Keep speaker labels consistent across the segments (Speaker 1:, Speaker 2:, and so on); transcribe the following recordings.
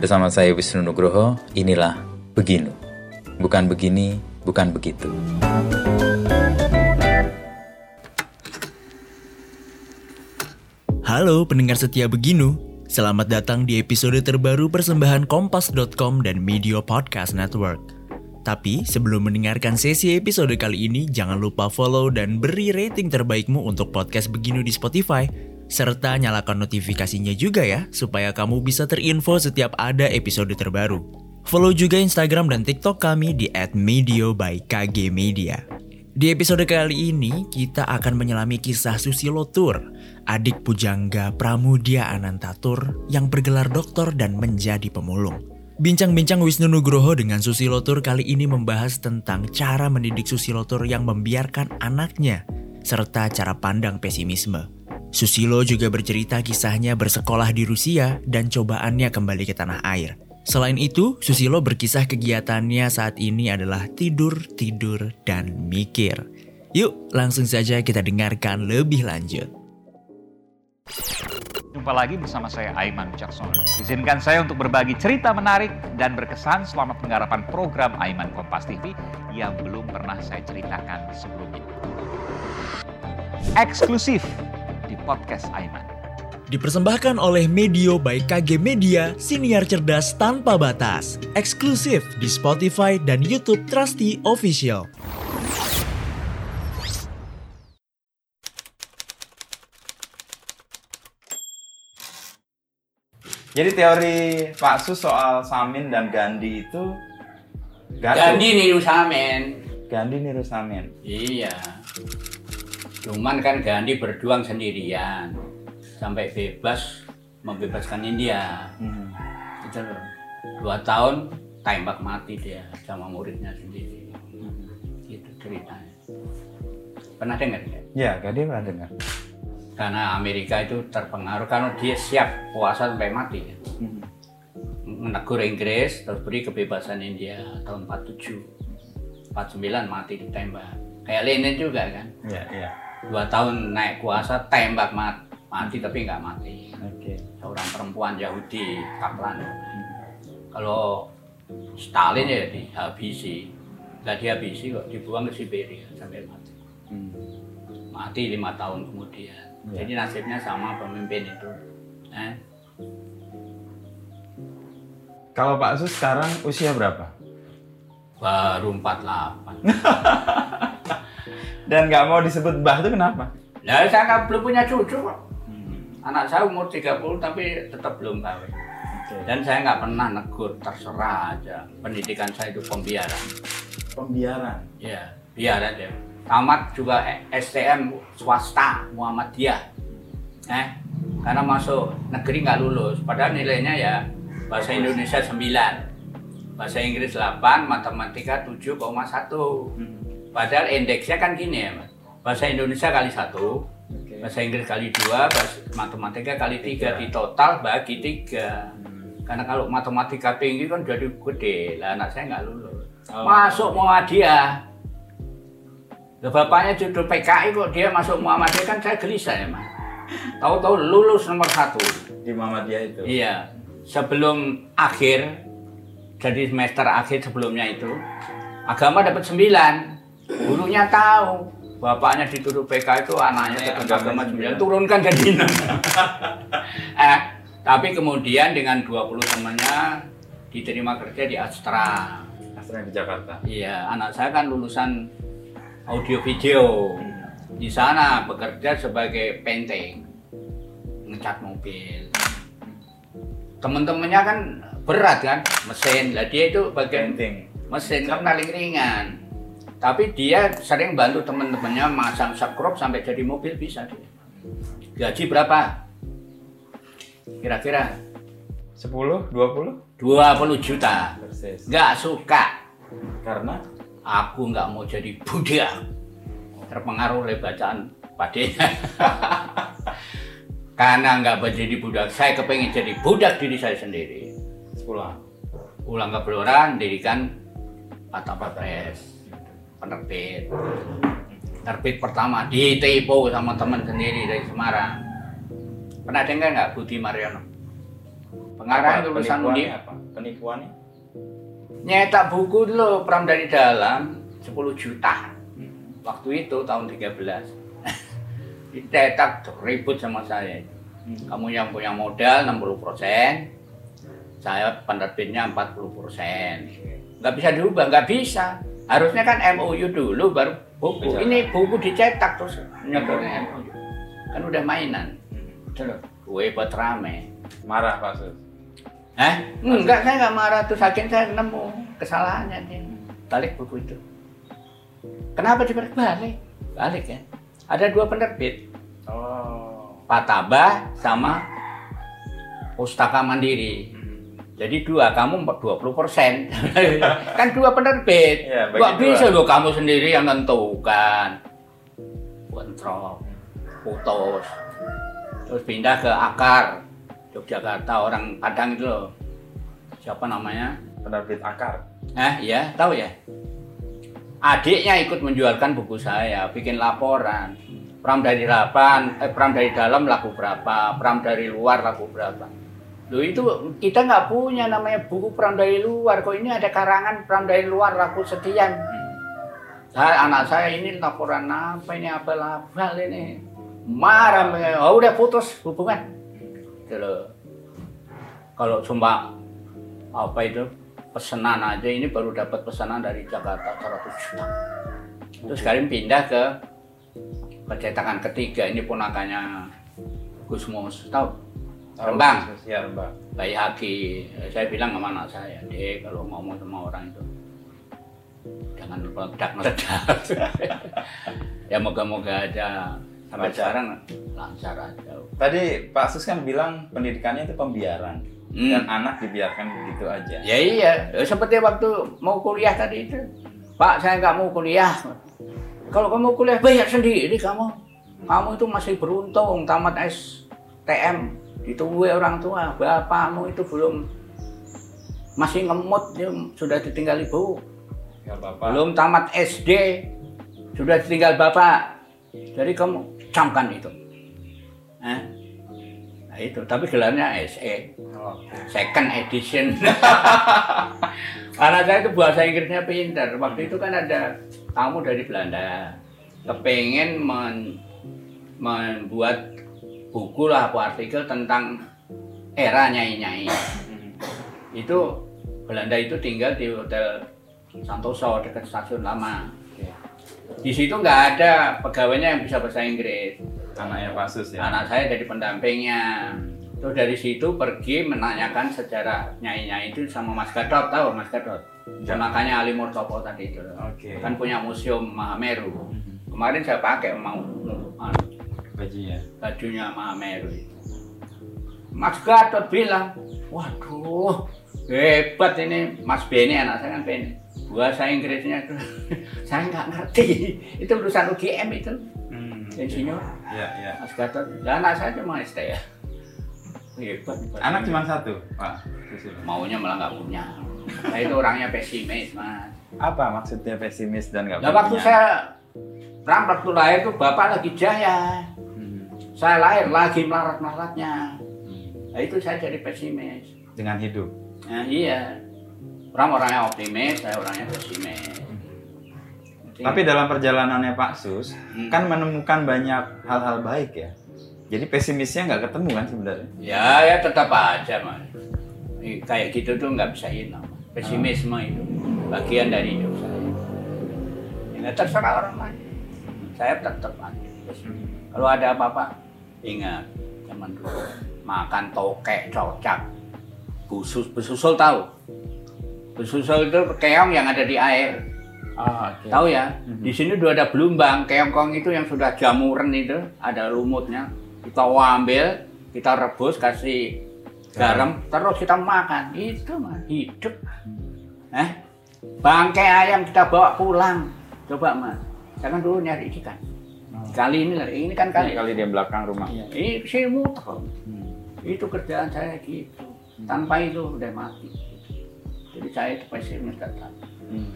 Speaker 1: Bersama saya Wisnu Nugroho, inilah Beginu. Bukan begini, bukan begitu.
Speaker 2: Halo pendengar setia Beginu, selamat datang di episode terbaru persembahan Kompas.com dan Media Podcast Network. Tapi sebelum mendengarkan sesi episode kali ini, jangan lupa follow dan beri rating terbaikmu untuk podcast Beginu di Spotify, serta nyalakan notifikasinya juga ya, supaya kamu bisa terinfo setiap ada episode terbaru. Follow juga Instagram dan TikTok kami di @medio by KG Media. Di episode kali ini, kita akan menyelami kisah Susilo Tur, adik pujangga Pramudia Anantatur yang bergelar doktor dan menjadi pemulung. Bincang-bincang Wisnu Nugroho dengan Susilo Tur kali ini membahas tentang cara mendidik Susilo Tur yang membiarkan anaknya, serta cara pandang pesimisme. Susilo juga bercerita kisahnya bersekolah di Rusia dan cobaannya kembali ke tanah air. Selain itu, Susilo berkisah kegiatannya saat ini adalah tidur, tidur, dan mikir. Yuk, langsung saja kita dengarkan lebih lanjut.
Speaker 3: Jumpa lagi bersama saya Aiman Wicaksono. Izinkan saya untuk berbagi cerita menarik dan berkesan selama penggarapan program Aiman Kompas TV yang belum pernah saya ceritakan sebelumnya. Eksklusif di podcast Aiman.
Speaker 2: Dipersembahkan oleh Medio by KG Media, siniar cerdas tanpa batas. Eksklusif di Spotify dan YouTube Trusty Official.
Speaker 1: Jadi teori Pak Sus soal Samin dan Gandhi itu
Speaker 4: Gandhi niru Samin.
Speaker 1: Gandhi niru Samin.
Speaker 4: Iya. Cuman kan Gandhi berjuang sendirian sampai bebas membebaskan India.
Speaker 1: Hmm.
Speaker 4: Itu loh. Dua tahun tembak mati dia sama muridnya sendiri. Itu ceritanya. Pernah dengar ya?
Speaker 1: Ya, Gandhi pernah dengar.
Speaker 4: Karena Amerika itu terpengaruh karena dia siap puasa sampai mati. ya.
Speaker 1: Hmm.
Speaker 4: Menegur Inggris terus beri kebebasan India tahun 47. 49 mati ditembak. Kayak Lenin juga kan.
Speaker 1: Ya, ya.
Speaker 4: Dua tahun naik kuasa tembak mati, mati tapi nggak mati
Speaker 1: Oke.
Speaker 4: seorang perempuan Yahudi Kaplan kalau Stalin ya dihabisi nggak dihabisi kok dibuang ke Siberia sampai mati
Speaker 1: Hmm.
Speaker 4: mati lima tahun kemudian
Speaker 1: Ya.
Speaker 4: jadi nasibnya sama pemimpin itu eh?
Speaker 1: Kalau Pak Sus sekarang usia berapa?
Speaker 4: baru 48
Speaker 1: Dan nggak mau disebut Mbah itu kenapa?
Speaker 4: Nah, saya nggak belum punya cucu kok. Anak saya umur 30 tapi tetap belum kawin.
Speaker 1: Oke.
Speaker 4: Dan saya nggak pernah negur, terserah aja. Pendidikan saya itu pembiaran.
Speaker 1: Pembiaran.
Speaker 4: Ya, biar aja. Tamat juga STM swasta Muhammadiyah. Eh, karena masuk negeri nggak lulus. Padahal nilainya ya bahasa Indonesia 9, bahasa Inggris 8, matematika 7,1.
Speaker 1: Hmm.
Speaker 4: Padahal indeksnya kan gini ya, Mas. Bahasa Indonesia kali satu,
Speaker 1: Oke.
Speaker 4: bahasa Inggris kali dua, bahasa matematika kali tiga, di total bagi tiga.
Speaker 1: Hmm.
Speaker 4: Karena kalau matematika tinggi kan jadi gede, lah anak saya nggak lulus.
Speaker 1: Oh.
Speaker 4: Masuk Muhammadiyah. Lah bapaknya judul PKI kok dia masuk Muhammadiyah kan saya gelisah ya mas. Tahu-tahu lulus nomor satu.
Speaker 1: Di Muhammadiyah itu.
Speaker 4: Iya. Sebelum akhir, jadi semester akhir sebelumnya itu, agama dapat sembilan. Gurunya tahu, bapaknya dituduh PK itu anaknya tetap agama sembilan, turunkan jadi enam. eh, tapi kemudian dengan 20 temannya diterima kerja di Astra.
Speaker 1: Astra di Jakarta.
Speaker 4: Iya, anak saya kan lulusan audio video. Di sana bekerja sebagai painting, ngecat mobil. Temen-temennya kan berat kan, mesin. Lah dia itu bagian
Speaker 1: Painting.
Speaker 4: mesin kan paling ringan. Tapi dia sering bantu temen-temennya masang subkrop sampai jadi mobil bisa dia. Gaji berapa? Kira-kira
Speaker 1: 10, 20
Speaker 4: 20 juta.
Speaker 1: persis.
Speaker 4: Nggak suka.
Speaker 1: Karena
Speaker 4: aku nggak mau jadi budak terpengaruh oleh bacaan padenya karena nggak mau jadi budak saya kepengen jadi budak diri saya sendiri
Speaker 1: pulang.
Speaker 4: pulang ke Blora dirikan Patapa Press penerbit terbit pertama di Tipo sama teman sendiri dari Semarang pernah dengar nggak Budi Mariono Pengarang
Speaker 5: Penipuannya
Speaker 4: Undip.
Speaker 5: apa? Penipuannya?
Speaker 4: Nyetak buku dulu Pram dari dalam 10 juta. Waktu itu tahun 13. Dicetak ribut sama saya. Kamu yang punya modal 60%, saya penerbitnya 40%. Nggak bisa diubah, nggak bisa. Harusnya kan MOU dulu baru buku. Ini buku dicetak terus nyetornya MOU. Kan udah mainan. Terus gue buat rame.
Speaker 5: Marah Pak Sus.
Speaker 4: Eh? Enggak, saya nggak marah. Terus akhirnya saya nemu kesalahannya dia. Balik buku itu. Kenapa dibalik balik? Balik ya. Ada dua penerbit.
Speaker 5: Oh.
Speaker 4: Pak Tabah sama Pustaka Mandiri. Jadi dua, kamu 20 persen. kan dua penerbit.
Speaker 5: Bagi
Speaker 4: Gak bisa loh kamu sendiri yang tentukan. Bentrok, putus. Terus pindah ke akar. Yogyakarta, orang Padang itu loh. Siapa namanya?
Speaker 5: Penerbit akar.
Speaker 4: Eh, iya, tahu ya? Adiknya ikut menjualkan buku saya, bikin laporan. Pram dari delapan, eh, pram dari dalam laku berapa, pram dari luar laku berapa. Loh itu kita nggak punya namanya buku pram dari luar. Kok ini ada karangan pram dari luar laku sekian. Saya, anak saya ini laporan apa ini apa labal ini. Marah, oh udah putus hubungan. Gitu. Kalau cuma apa itu pesanan aja ini baru dapat pesanan dari Jakarta 100 juta. Terus sekarang pindah ke percetakan ketiga ini ponakannya Gusmus tahu Rembang
Speaker 5: Ya, Rembang.
Speaker 4: Bayi Haki saya bilang sama anak saya deh kalau ngomong sama orang itu jangan meledak meledak ya moga-moga aja sampai
Speaker 5: Lancar.
Speaker 4: sekarang lancar aja
Speaker 5: Tadi Pak Sus kan bilang pendidikannya itu pembiaran.
Speaker 4: Hmm.
Speaker 5: Dan anak dibiarkan begitu aja.
Speaker 4: Ya iya, Ya, seperti waktu mau kuliah tadi itu. Pak, saya nggak mau kuliah. Kalau kamu kuliah bayar sendiri kamu. Kamu itu masih beruntung tamat STM ditunggu orang tua. Bapakmu itu belum masih ngemut dia sudah ditinggal ibu.
Speaker 5: Ya Bapak.
Speaker 4: Belum tamat SD sudah ditinggal bapak. Jadi kamu camkan itu. Eh? Nah itu, tapi gelarnya SE
Speaker 5: Oh.
Speaker 4: second edition. Karena saya itu bahasa Inggrisnya pintar. Waktu itu kan ada tamu dari Belanda, kepengen men- membuat buku lah, atau artikel tentang era nyai-nyai. Itu Belanda itu tinggal di hotel Santoso dekat stasiun lama. Di situ nggak ada pegawainya yang bisa bahasa Inggris.
Speaker 5: Anaknya Pak Sus ya.
Speaker 4: Anak saya jadi pendampingnya. Terus dari situ pergi menanyakan sejarah nyai-nyai itu sama Mas Gadot, tahu Mas Gadot?
Speaker 5: Ya.
Speaker 4: Makanya Ali Murtopo tadi itu.
Speaker 5: Oke.
Speaker 4: Kan punya museum Mahameru. Kemarin saya pakai mau
Speaker 5: Bajunya.
Speaker 4: bajunya itu. Mas Gadot bilang, waduh hebat ini Mas Beni anak saya kan Beni. Bahasa Inggrisnya itu saya nggak ngerti. Itu urusan UGM itu,
Speaker 5: Hmm.
Speaker 4: insinyur.
Speaker 5: Ya, ya.
Speaker 4: Mas Gatot, ya anak saya cuma ST ya. Hebat. hebat.
Speaker 5: Anak cuma satu, Pak.
Speaker 4: Maunya malah nggak punya. Saya itu orangnya pesimis, mas.
Speaker 5: Apa maksudnya pesimis dan nggak
Speaker 4: Nah, waktu
Speaker 5: punya?
Speaker 4: saya Ram waktu lahir tuh bapak lagi jaya.
Speaker 5: Hmm.
Speaker 4: Saya lahir lagi melarat-melaratnya. Nah itu saya jadi pesimis.
Speaker 5: dengan hidup.
Speaker 4: Nah, iya. Ram orangnya optimis, saya orangnya pesimis. Jadi,
Speaker 5: Tapi dalam perjalanannya Pak Sus
Speaker 4: Hmm.
Speaker 5: kan menemukan banyak hal-hal baik ya. Jadi pesimisnya nggak ketemu kan sebenarnya.
Speaker 4: ya ya tetap aja mas. Kayak gitu tuh nggak bisa hilang. Pesimisme itu bagian dari hidup saya. Ya, terserah orang lain. Saya tetap aja. Kalau ada apa-apa, ingat zaman dulu makan tokek cocak, busus besusul tahu. Besusul itu keong yang ada di air.
Speaker 5: Ah, oke.
Speaker 4: Tahu ya? Di sini udah ada belumbang, keong-keong itu yang sudah jamuran itu, ada lumutnya. Kita ambil, kita rebus, kasih garam, terus kita makan. Itu mah hidup. Eh? Bangkai ayam kita bawa pulang. Coba mas, kan dulu nyari ikan. Kali ini, lah, ini kan kali.
Speaker 5: Kali kali di belakang rumah.
Speaker 4: Iya, ini saya muter.
Speaker 5: Hmm.
Speaker 4: Itu kerjaan saya gitu. Tanpa itu udah mati. Jadi saya itu pesimis tetap.
Speaker 5: Hmm.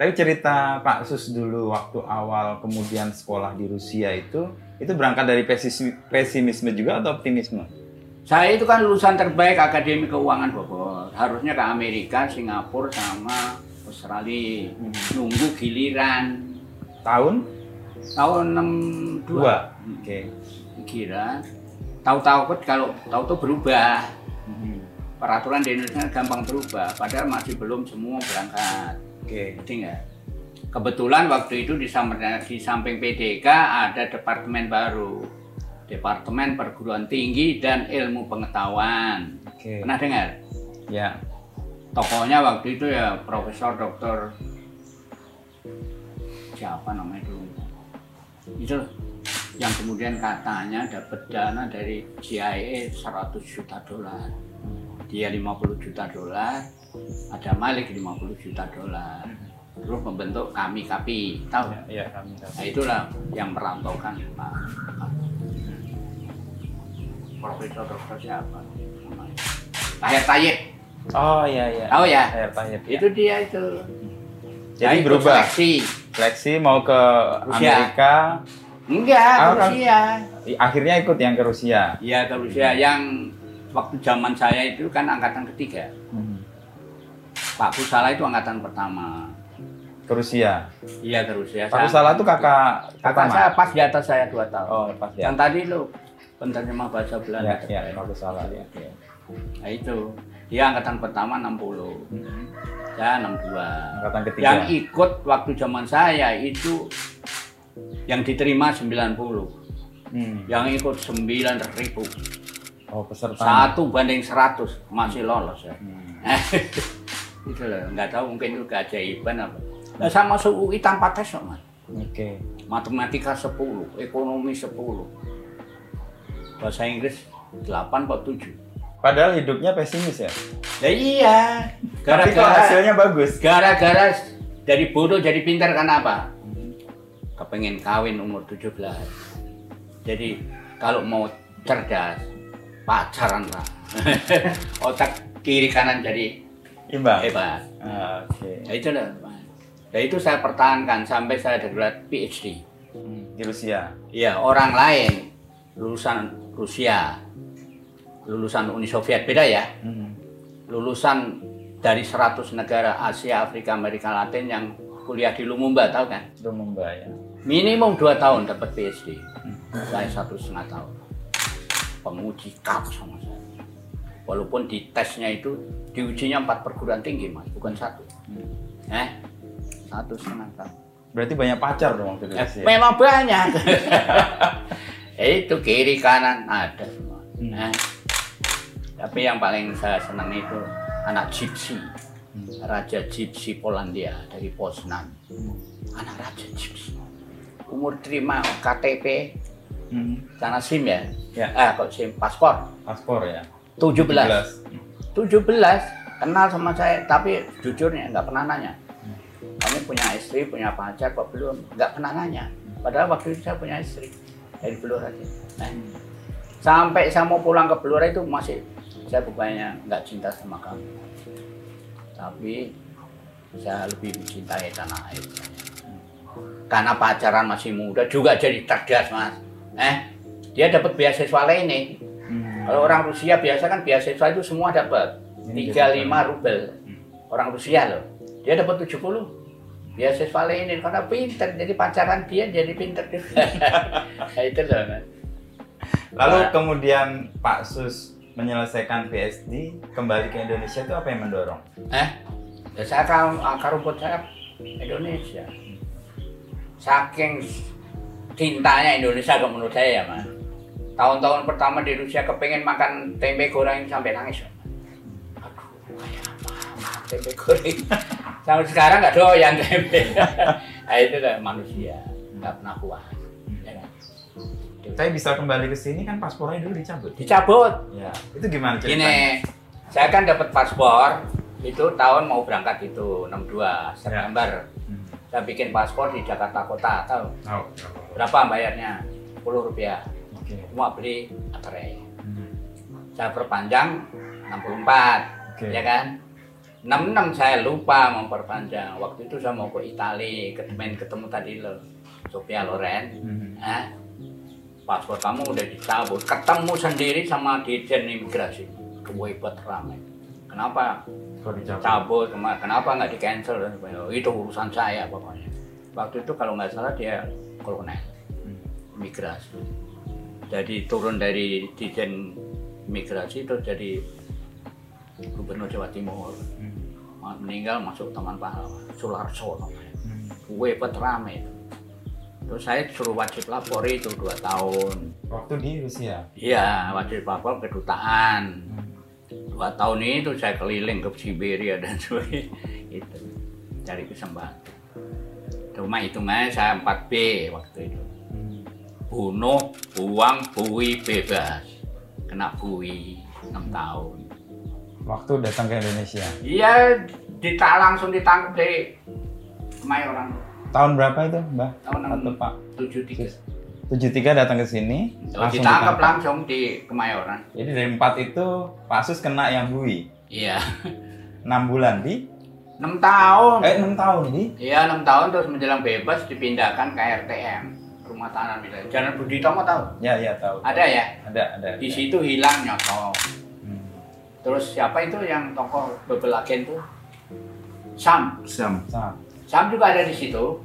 Speaker 5: Tapi cerita Pak Sus dulu waktu awal kemudian sekolah di Rusia itu itu berangkat dari pesimisme, pesimisme juga atau optimisme?
Speaker 4: Saya itu kan lulusan terbaik Akademi Keuangan Bogor. Harusnya ke Amerika, Singapura, sama Australia.
Speaker 5: Hmm.
Speaker 4: Nunggu giliran
Speaker 5: Tahun
Speaker 4: tahun 62
Speaker 5: dua. Oke.
Speaker 4: kira tahu-tahu kan kalau tahu tuh berubah
Speaker 5: Mhm.
Speaker 4: peraturan di Indonesia gampang berubah padahal masih belum semua berangkat
Speaker 5: Oke.
Speaker 4: nggak kebetulan waktu itu di samping, di samping PDK ada departemen baru Departemen Perguruan Tinggi dan Ilmu Pengetahuan
Speaker 5: Oke.
Speaker 4: pernah dengar
Speaker 5: Ya.
Speaker 4: tokohnya waktu itu ya Profesor Dokter siapa namanya itu itu loh, yang kemudian katanya dapat dana dari CIA 100 juta dolar dia 50 juta dolar ada Malik 50 juta dolar terus membentuk kami kapi tahu
Speaker 5: Ya, ya kami tahu.
Speaker 4: nah itulah yang merantaukan Pak Profesor Dokter siapa Tahir Tayyip
Speaker 5: Oh iya iya.
Speaker 4: Tahu ya?
Speaker 5: Air Tayyip, ya.
Speaker 4: itu dia itu
Speaker 5: Jadi
Speaker 4: Nah,
Speaker 5: berubah.
Speaker 4: seleksi.
Speaker 5: Seleksi mau ke
Speaker 4: Rusia.
Speaker 5: Amerika.
Speaker 4: enggak ke
Speaker 5: Ah,
Speaker 4: Rusia
Speaker 5: Akhirnya ikut yang ke Rusia.
Speaker 4: iya ke Rusia yang waktu zaman saya itu kan angkatan ketiga
Speaker 5: Mhm.
Speaker 4: Pak Kusala itu angkatan pertama
Speaker 5: Ke Rusia.
Speaker 4: iya ke Rusia
Speaker 5: Pak Usala tuh kakak
Speaker 4: kakak
Speaker 5: pertama?
Speaker 4: saya pas di atas saya dua tahun
Speaker 5: Oh pas ya.
Speaker 4: yang tadi lo penerjemah bahasa Belanda
Speaker 5: Ya, ya, Pak Usala ya.
Speaker 4: nah itu dia angkatan pertama 60
Speaker 5: Mhm.
Speaker 4: saya 62
Speaker 5: Angkatan ketiga.
Speaker 4: yang ikut waktu zaman saya itu yang diterima 90
Speaker 5: Hmm.
Speaker 4: yang ikut 9 ribu
Speaker 5: Oh peserta.
Speaker 4: satu banding 100 masih lolos ya
Speaker 5: Hmm.
Speaker 4: itu loh nggak tahu mungkin itu keajaiban apa nah, saya masuk UI tanpa tes kok mas
Speaker 5: Oke.
Speaker 4: matematika 10 ekonomi 10 bahasa Inggris 8 atau 7
Speaker 5: Padahal hidupnya pesimis ya.
Speaker 4: ya iya
Speaker 5: Tapi kok
Speaker 4: gara-gara
Speaker 5: hasilnya bagus.
Speaker 4: gara-gara dari bodoh jadi pintar karena apa kepengen kawin umur 17 jadi kalau mau cerdas pacaran lah otak kiri kanan jadi
Speaker 5: Imbang.
Speaker 4: hebat
Speaker 5: Ah, Oke.
Speaker 4: ya itu lah Mas. ya itu saya pertahankan sampai saya dapat PhD
Speaker 5: Hmm, Di Rusia.
Speaker 4: Iya, orang lain lulusan Rusia, lulusan Uni Soviet beda ya.
Speaker 5: Hmm.
Speaker 4: Lulusan dari 100 negara Asia, Afrika, Amerika Latin yang kuliah di Lumumba, tahu kan?
Speaker 5: Itu membayar.
Speaker 4: Minimum 2 tahun dapat PhD. Saya satu setengah tahun. Penguji kap sama saya. Walaupun di tesnya itu diujinya empat perguruan tinggi, mas, bukan satu. Eh, satu setengah tahun.
Speaker 5: Berarti banyak pacar dong waktu di
Speaker 4: Eh,
Speaker 5: Rusia.
Speaker 4: memang banyak. itu kiri kanan ada semua.
Speaker 5: Hmm.
Speaker 4: Eh, tapi yang paling saya senang itu anak gypsy, raja gypsy Polandia dari Poznan. Anak raja gypsy. Umur terima KTP,
Speaker 5: Hmm.
Speaker 4: sana SIM ya?
Speaker 5: Ya.
Speaker 4: Ah, kok SIM paspor?
Speaker 5: Paspor ya.
Speaker 4: 17. 17 kenal sama saya, tapi jujurnya nggak pernah nanya. Kamu punya istri, punya pacar, kok belum? Nggak pernah nanya. Padahal waktu itu saya punya istri dari Blora. Nah, sampai saya mau pulang ke Blora itu masih saya bukannya nggak cinta sama kamu, tapi saya lebih mencintai tanah air. Karena pacaran masih muda juga jadi cerdas mas. Eh, dia dapat beasiswa nih.
Speaker 5: Hmm.
Speaker 4: Kalau orang Rusia biasa kan beasiswa itu semua dapat
Speaker 5: Ini
Speaker 4: 35 rubel. Orang Rusia loh. Dia dapat 70. Beasiswa lain karena pinter. Jadi pacaran dia jadi pinter juga. Nah, itu loh. Mas.
Speaker 5: Lalu
Speaker 4: Nah.
Speaker 5: kemudian Pak Sus menyelesaikan PhD kembali ke Indonesia itu apa yang mendorong?
Speaker 4: Eh, ya saya akar, akar rumput saya Indonesia. Saking cintanya Indonesia kalau menurut saya ya mas. Tahun-tahun pertama di Rusia kepengen makan tempe goreng sampai nangis. Aduh, apa tempe goreng. Sampai sekarang nggak doyan tempe. nah, itu manusia, nggak pernah puas. Ya?
Speaker 5: Tapi bisa kembali ke sini kan paspornya dulu dicabut.
Speaker 4: Dicabut.
Speaker 5: Ya, itu gimana ceritanya?
Speaker 4: Gini, saya kan dapat paspor itu tahun mau berangkat itu 62 September.
Speaker 5: Hmm.
Speaker 4: Saya bikin paspor di Jakarta Kota, tahu
Speaker 5: Tahu.
Speaker 4: berapa bayarnya? 10 rupiah.
Speaker 5: Oke.
Speaker 4: Cuma beli materai.
Speaker 5: Hmm.
Speaker 4: Saya perpanjang 64,
Speaker 5: Oke.
Speaker 4: ya kan? 66 saya lupa memperpanjang. Waktu itu saya mau ke Italia, ketemu ketemu tadi lo, Sophia Loren.
Speaker 5: Hmm.
Speaker 4: Nah, paspor kamu udah dicabut. Ketemu sendiri sama dirjen imigrasi. Kewebet rame. Kenapa?
Speaker 5: Dicabut.
Speaker 4: kenapa nggak di cancel dan sebagainya. itu urusan saya pokoknya. Waktu itu kalau nggak salah dia kolonel imigrasi. Jadi turun dari dirjen imigrasi itu jadi gubernur Jawa Timur. Ma- meninggal masuk Taman Pahlawan Sularso namanya. Webet rame. itu terus saya suruh wajib lapor itu dua tahun
Speaker 5: Waktu di Rusia.
Speaker 4: Iya, wajib lapor kedutaan. Dua tahun itu saya keliling ke Siberia dan sebagainya. Itu cari kesempatan. Cuma hitungannya saya 4B waktu itu. Bunuh, buang, bui, bebas. Kena bui 6 tahun.
Speaker 5: Waktu datang ke Indonesia.
Speaker 4: Iya, dita langsung ditangkap di Kemayoran.
Speaker 5: Tahun berapa itu, Mbak?
Speaker 4: Tahun
Speaker 5: Atau Pak?
Speaker 4: 73.
Speaker 5: 73 datang ke sini,
Speaker 4: Oh,
Speaker 5: langsung
Speaker 4: ditangkap
Speaker 5: ditangkap.
Speaker 4: langsung di Kemayoran.
Speaker 5: Jadi dari empat itu Pak Sus kena yang bui.
Speaker 4: Iya.
Speaker 5: 6 bulan di
Speaker 4: 6 tahun.
Speaker 5: eh 6 tahun di
Speaker 4: Iya enam tahun terus menjelang bebas dipindahkan ke RTM rumah tahanan militer. Jalan Budi Tomo tahu?
Speaker 5: Ya ya tahu.
Speaker 4: Ada ya?
Speaker 5: Ada ada.
Speaker 4: Di
Speaker 5: ada.
Speaker 4: situ hilang nyoto.
Speaker 5: Hmm.
Speaker 4: Terus siapa itu yang tokoh bebel agen tuh? Sam.
Speaker 5: Sam. Sam.
Speaker 4: Sam juga ada di situ.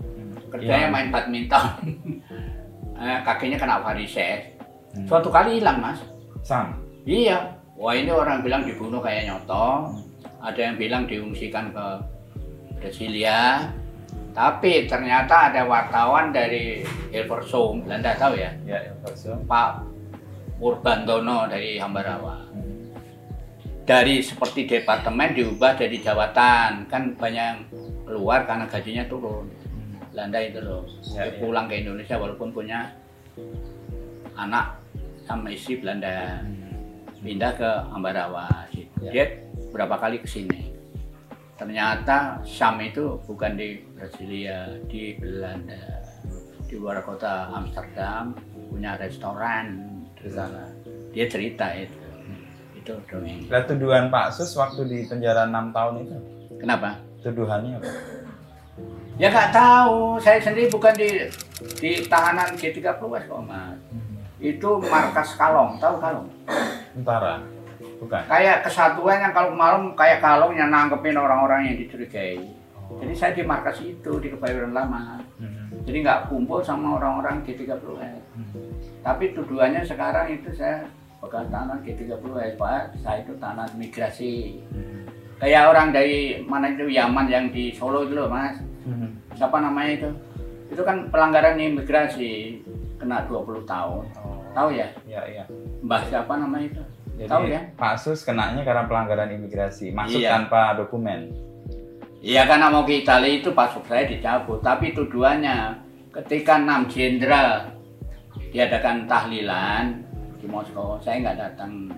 Speaker 4: Kerjanya
Speaker 5: Hilang.
Speaker 4: main badminton. eh, kakinya kena varises.
Speaker 5: Hmm.
Speaker 4: Suatu kali hilang mas.
Speaker 5: Sam.
Speaker 4: Iya. Wah ini orang bilang dibunuh kayak nyoto. Ada yang bilang diungsikan ke Brasilia. Tapi ternyata ada wartawan dari Hilversum, Belanda tahu ya,
Speaker 5: Ya, ya Sam.
Speaker 4: Pak Purbantono dari Hambarawa.
Speaker 5: Hmm.
Speaker 4: Dari seperti departemen diubah jadi jabatan, kan banyak keluar karena gajinya turun. Belanda itu loh,
Speaker 5: Ya, ya.
Speaker 4: pulang ke Indonesia walaupun punya anak sama istri Belanda pindah ke Ambarawa gitu.
Speaker 5: Ya.
Speaker 4: Dia berapa kali ke sini. Ternyata Sam itu bukan di Brasilia, di Belanda. Di luar kota Amsterdam punya restoran di sana. Dia cerita itu. Itu dongeng.
Speaker 5: Lah tuduhan Pak Sus waktu di penjara 6 tahun itu.
Speaker 4: Kenapa?
Speaker 5: Tuduhannya apa?
Speaker 4: Ya nggak tahu. Saya sendiri bukan di di tahanan G30 kok mas. Itu markas Kalong, tahu Kalong?
Speaker 5: Tentara. Bukan.
Speaker 4: kayak kesatuan yang kalau malam kayak kalong yang nangkepin orang-orang yang dicurigai. Jadi saya di markas itu di Kebayoran Lama. Jadi nggak kumpul sama orang-orang G30S. Tapi tuduhannya sekarang itu saya bekas tahanan G30S, Pak. Saya itu tahanan migrasi. Kayak orang dari mana itu Yaman yang di Solo itu loh, Mas. Siapa namanya itu? Itu kan pelanggaran imigrasi kena 20 tahun. Tahu ya?
Speaker 5: Ya, ya.
Speaker 4: Mbah siapa namanya itu?
Speaker 5: Jadi
Speaker 4: Tahu ya?
Speaker 5: Pak Sus kenanya karena pelanggaran imigrasi, masuk
Speaker 4: Iya.
Speaker 5: tanpa dokumen.
Speaker 4: Iya karena mau ke Italia itu paspor saya dicabut, tapi tuduhannya ketika enam jenderal diadakan tahlilan di Moskow, saya nggak datang.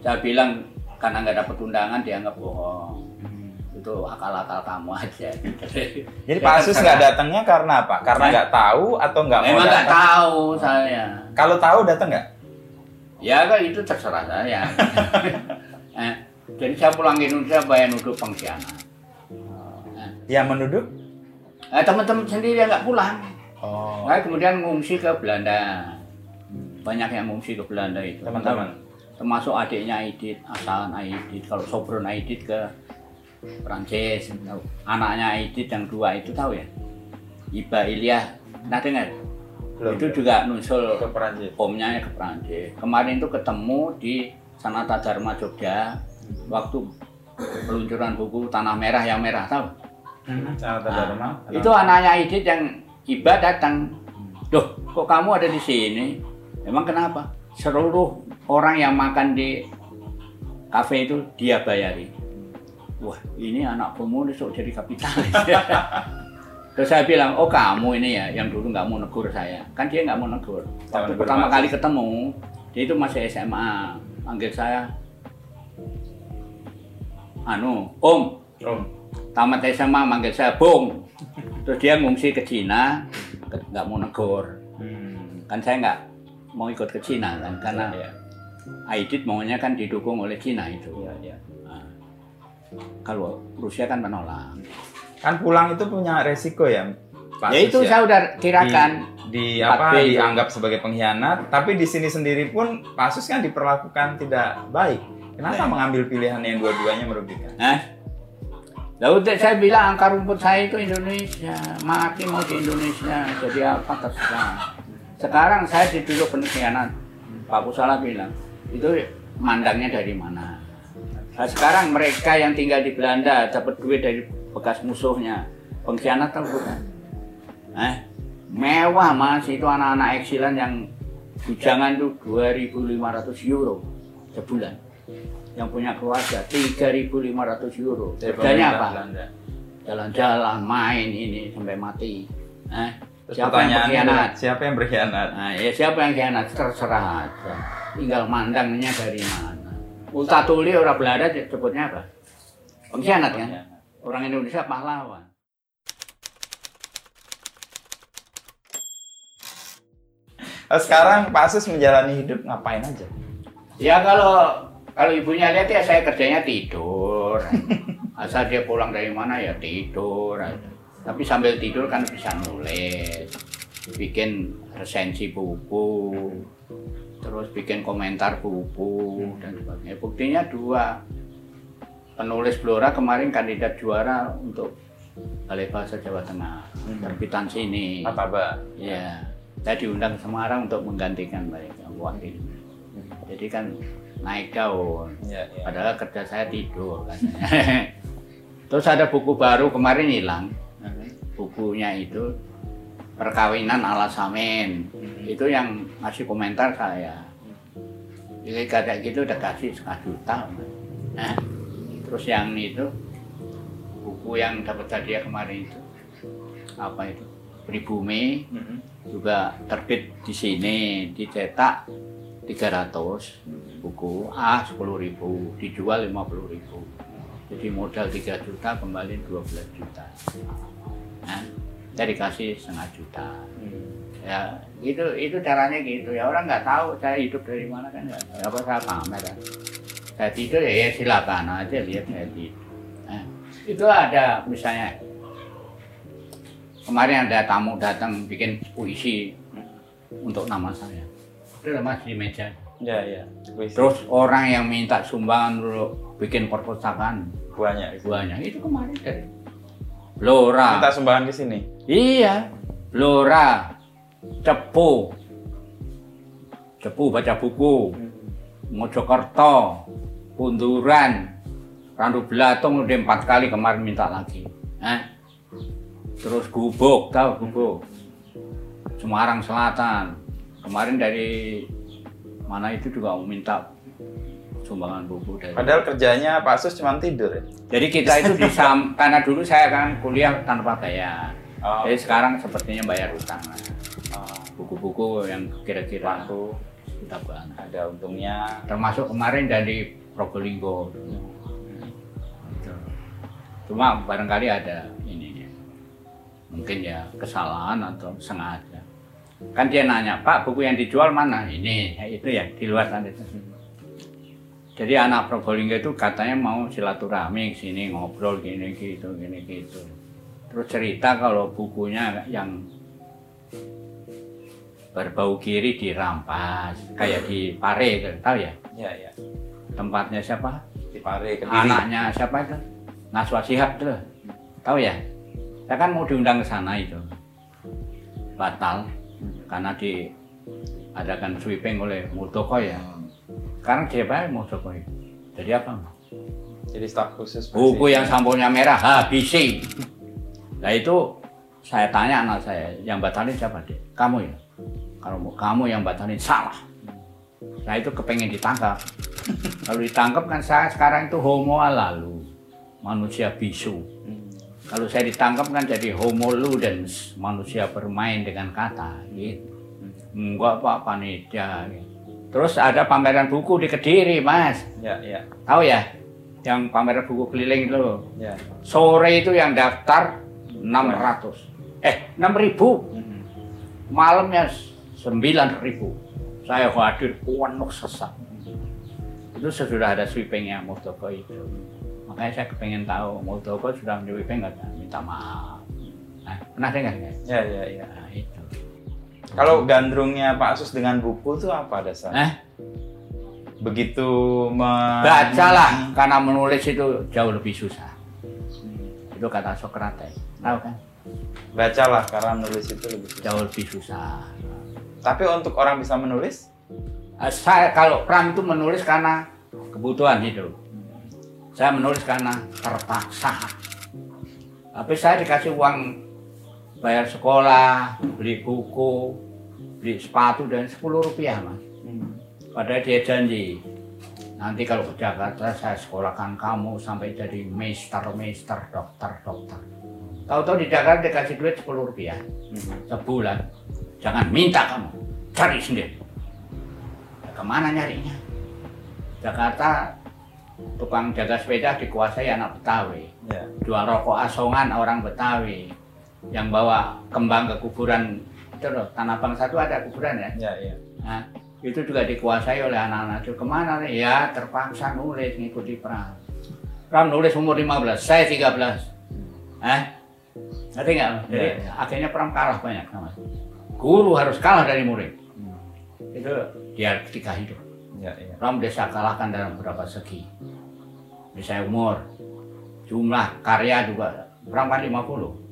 Speaker 4: Saya bilang karena nggak dapat undangan dianggap bohong. Itu akal-akal kamu aja.
Speaker 5: Jadi Pak Sus nggak datangnya karena apa? Karena nggak tahu atau nggak mau
Speaker 4: Memang nggak tahu saya.
Speaker 5: Kalau tahu datang nggak?
Speaker 4: Ya kan itu terserah saya. eh, jadi saya pulang ke Indonesia bayar nuduh pengkhianat. Eh,
Speaker 5: Yang menuduh?
Speaker 4: eh, teman-teman sendiri yang nggak pulang.
Speaker 5: Oh.
Speaker 4: Saya kemudian ngungsi ke Belanda. Banyak yang ngungsi ke Belanda itu.
Speaker 5: Teman-teman.
Speaker 4: Termasuk adiknya Aidit, Asalan Aidit, kalau Sobron Aidit ke Prancis. Anaknya Aidit yang dua itu tahu ya? Iba Ilya, nah dengar?
Speaker 5: Belum.
Speaker 4: Itu juga nusul
Speaker 5: ke Perancis.
Speaker 4: omnya ke Prancis. Kemarin itu ketemu di Sanata Dharma Jogja waktu peluncuran buku Tanah Merah yang Merah tahu?
Speaker 5: Sangat
Speaker 4: Nah,
Speaker 5: Dharma.
Speaker 4: itu anaknya Idit yang Iba datang. Loh, kok kamu ada di sini? Emang kenapa? Seluruh orang yang makan di kafe itu dia bayari. Wah, ini anak komunis kok jadi kapitalis. Terus saya bilang, oh kamu ini ya yang dulu nggak mau negur saya. Kan dia nggak mau negur.
Speaker 5: Jangan
Speaker 4: Waktu
Speaker 5: negur
Speaker 4: pertama kali ketemu, dia itu masih SMA. Panggil saya, anu, Om,
Speaker 5: Om.
Speaker 4: tamat SMA manggil saya Bung. Terus dia ngungsi ke Cina, nggak mau negor.
Speaker 5: Hmm.
Speaker 4: Kan saya nggak mau ikut ke Cina kan, karena
Speaker 5: Ya,
Speaker 4: Aidit maunya kan didukung oleh Cina itu.
Speaker 5: ya, ya.
Speaker 4: Nah, kalau Rusia kan menolak.
Speaker 5: Kan pulang itu punya resiko ya. Pak
Speaker 4: ya itu saya udah kirakan.
Speaker 5: di, di apa
Speaker 4: itu.
Speaker 5: dianggap sebagai pengkhianat, tapi di sini sendiri pun Pasus kan diperlakukan tidak baik. Kenapa
Speaker 4: Iya.
Speaker 5: mengambil pilihan yang dua-duanya merugikan?
Speaker 4: Hah? Lalu saya bilang angka rumput saya itu Indonesia, mati mau di Indonesia, jadi apa terserah. Sekarang saya dituduh pengkhianat. Pak Kusala bilang, itu mandangnya dari mana? Nah, sekarang mereka yang tinggal di Belanda dapat duit dari bekas musuhnya, pengkhianat atau bukan? Eh, mewah mas, itu anak-anak eksilan yang bujangan tuh 2.500 euro sebulan yang punya keluarga 3.500 euro. Kerjanya apa? Jalan-jalan, main ini sampai mati. Eh,
Speaker 5: Terus
Speaker 4: siapa yang berkhianat?
Speaker 5: siapa yang berkhianat?
Speaker 4: Nah, ya siapa yang khianat terserah aja. Tinggal mandangnya dari mana. Ulta Tuli orang Belanda sebutnya apa? Pengkhianat kan? Orang Indonesia pahlawan.
Speaker 5: Eh, Sekarang Pak Sus menjalani hidup ngapain aja?
Speaker 4: Ya kalau kalau ibunya lihat ya saya kerjanya tidur. Asal dia pulang dari mana ya tidur. aja. Tapi sambil tidur kan bisa nulis, bikin resensi buku, terus bikin komentar buku dan sebagainya. Buktinya dua. Penulis Blora kemarin kandidat juara untuk Balai Bahasa Jawa Tengah, terbitan sini.
Speaker 5: Martabak.
Speaker 4: Ya, saya diundang ke Semarang untuk menggantikan mereka wakil. Jadi kan naik daun.
Speaker 5: Ya, ya.
Speaker 4: Padahal kerja saya tidur katanya. Terus ada buku baru kemarin hilang. Bukunya itu perkawinan ala Samin. Itu yang ngasih komentar saya. Jadi kayak gitu udah kasih setengah juta. Nah, terus yang itu buku yang dapat hadiah kemarin itu apa itu pribumi
Speaker 5: Mhm.
Speaker 4: juga terbit di sini dicetak 300 buku A 10.000 dijual 50.000 jadi modal 3 juta kembali 12 juta nah, saya dikasih setengah juta. Ya itu itu caranya gitu. Ya orang nggak tahu saya hidup dari mana kan nggak tahu. apa saya pamer kan saya tidur ya, ya silakan aja lihat saya tidur. Nah, itu ada misalnya. Kemarin ada tamu datang bikin puisi untuk nama saya. Itu mas di meja.
Speaker 5: Ya, ya. Puisi.
Speaker 4: terus orang yang minta sumbangan dulu bikin perpustakaan.
Speaker 5: Banyak.
Speaker 4: banyak. Itu kemarin dari Blora
Speaker 5: Minta sumbangan di sini.
Speaker 4: Iya, Blora, Cepu, Cepu baca buku, Mojokerto, Punduran, Randu Belatung udah empat kali kemarin minta lagi. Eh? Terus Gubuk, tahu Gubuk? Semarang Selatan. Kemarin dari mana itu juga mau minta sumbangan buku dari.
Speaker 5: Padahal kerjanya Pak Sus cuma tidur ya.
Speaker 4: Jadi kita itu disam, karena dulu saya kan kuliah tanpa bayar.
Speaker 5: Oh.
Speaker 4: Jadi sekarang sepertinya bayar utang lah.
Speaker 5: Oh,
Speaker 4: Buku-buku yang kira-kira
Speaker 5: laku
Speaker 4: kita bantu.
Speaker 5: ada untungnya.
Speaker 4: Termasuk kemarin dari Probolinggo. Cuma barangkali ada ini mungkin ya kesalahan atau sengaja. Kan dia nanya, Pak buku yang dijual mana? Ini, ya, itu ya di luar sana. Jadi anak Probolinggo itu katanya mau silaturahmi ke sini ngobrol gini gitu gini gitu. Terus cerita kalau bukunya yang berbau kiri dirampas kayak di Pare itu, tahu ya?
Speaker 5: Ya, ya.
Speaker 4: Tempatnya siapa?
Speaker 5: Di Pare, Kediri.
Speaker 4: Anaknya siapa itu? Naswa Shihab tuh. Tahu ya? Saya kan mau diundang ke sana itu. Batal karena diadakan sweeping oleh Muldoko ya. Sekarang siapa Muldoko itu? Jadi apa?
Speaker 5: Jadi staf khusus.
Speaker 4: Buku yang sampulnya merah habisi. Nah itu saya tanya anak saya, yang batalin siapa dek? Kamu ya? Kalau mau- kamu yang batalin salah. Nah itu kepengen ditangkap. Kalau ditangkap kan saya sekarang itu homo lalu, manusia bisu. Kalau saya ditangkap kan jadi homo ludens, manusia bermain dengan kata. Gitu. Enggak pak panitia. Gitu. Terus ada pameran buku di Kediri mas,
Speaker 5: Ya, ya.
Speaker 4: tahu ya? Yang pameran buku keliling itu.
Speaker 5: Ya.
Speaker 4: Sore itu yang daftar 600. Eh, 6000. Malamnya 9000. Saya hadir penuh sesak. Itu sudah ada sweepingnya Muldoko itu. Makanya saya kepengen tahu Muldoko sudah sweeping nggak minta maaf. Nah, pernah dengar nggak?
Speaker 5: Ya, ya, ya.
Speaker 4: Nah, itu.
Speaker 5: Kalau gandrungnya Pak Asus dengan buku tuh apa dasar?
Speaker 4: Eh,
Speaker 5: Begitu me-
Speaker 4: bacalah karena menulis itu jauh lebih susah. Itu kata Socrates. Tahu kan?
Speaker 5: Bacalah karena menulis itu lebih susah.
Speaker 4: Jauh lebih susah.
Speaker 5: Tapi untuk orang bisa menulis,
Speaker 4: Eh, Saya kalau Pram itu menulis karena kebutuhan hidup. Saya menulis karena terpaksa. Tapi saya dikasih uang bayar sekolah, beli buku, beli sepatu dan 10 rupiah mas. Padahal dia janji nanti kalau ke Jakarta saya sekolahkan kamu sampai jadi master, master, dokter, dokter. Tahu-tahu di Jakarta dikasih duit 10 rupiah sebulan. Jangan minta kamu, cari sendiri. Ya, Ke mana nyarinya? Jakarta tukang jaga sepeda dikuasai anak Betawi.
Speaker 5: ya.
Speaker 4: Jual rokok asongan orang Betawi. Yang bawa kembang ke kuburan itu loh, Tanah Bangsa itu ada kuburan ya.
Speaker 5: Ya, ya.
Speaker 4: Nah, itu juga dikuasai oleh anak-anak itu. Ke mana nih? Ya terpaksa nulis ngikuti Pram. Pram nulis umur 15, saya 13. Eh? Ngerti nggak? Mas? Jadi
Speaker 5: Ya, ya.
Speaker 4: akhirnya Pram kalah banyak sama. Guru harus kalah dari murid. Itu dialektika hidup.
Speaker 5: Ya, ya.
Speaker 4: Pram bisa kalahkan dalam beberapa segi. Misalnya umur, jumlah karya juga. Pram kan 50.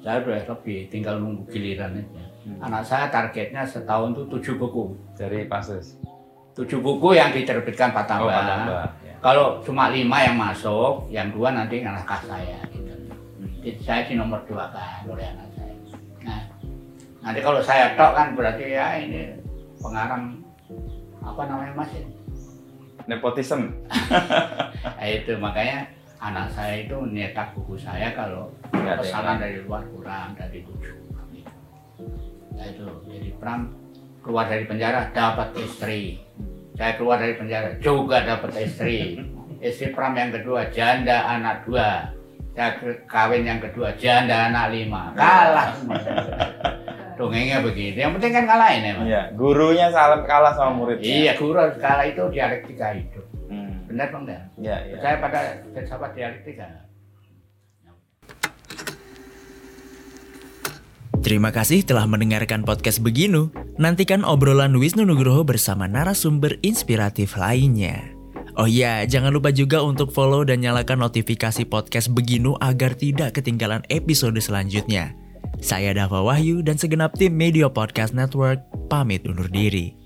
Speaker 4: Saya udah lebih, tinggal nunggu giliran aja. Anak saya targetnya setahun tuh 7 buku.
Speaker 5: Dari Pak Asus.
Speaker 4: Tujuh buku yang diterbitkan Pak
Speaker 5: Oh,
Speaker 4: Tambah.
Speaker 5: Pak Tambah, ya.
Speaker 4: Kalau cuma lima yang masuk, yang dua nanti anak saya. Gitu. Jadi saya di nomor dua kan oleh anak saya. Nah, nanti kalau saya tok kan berarti ya ini pengarang apa namanya mas? ini?
Speaker 5: Nepotisme.
Speaker 4: Nah, itu makanya anak saya itu nyetak buku saya kalau pesanan dari luar kurang dari tujuh. Nah itu jadi Pram keluar dari penjara dapat istri. Saya keluar dari penjara juga dapat istri. Istri Pram yang kedua janda anak dua. Saya kawin yang kedua janda anak lima. Kalah. Dongengnya begitu. Yang penting kan kalahin ya mas.
Speaker 5: Iya, gurunya salah kalah sama muridnya.
Speaker 4: Iya guru harus kalah itu dialektika hidup. Benar bang Dan?
Speaker 5: Iya, iya.
Speaker 4: Saya pada filsafat dialektika.
Speaker 2: Terima kasih telah mendengarkan podcast Beginu. Nantikan obrolan Wisnu Nugroho bersama narasumber inspiratif lainnya. Oh iya, jangan lupa juga untuk follow dan nyalakan notifikasi podcast Beginu agar tidak ketinggalan episode selanjutnya. Saya Dava Wahyu dan segenap tim Media Podcast Network pamit undur diri.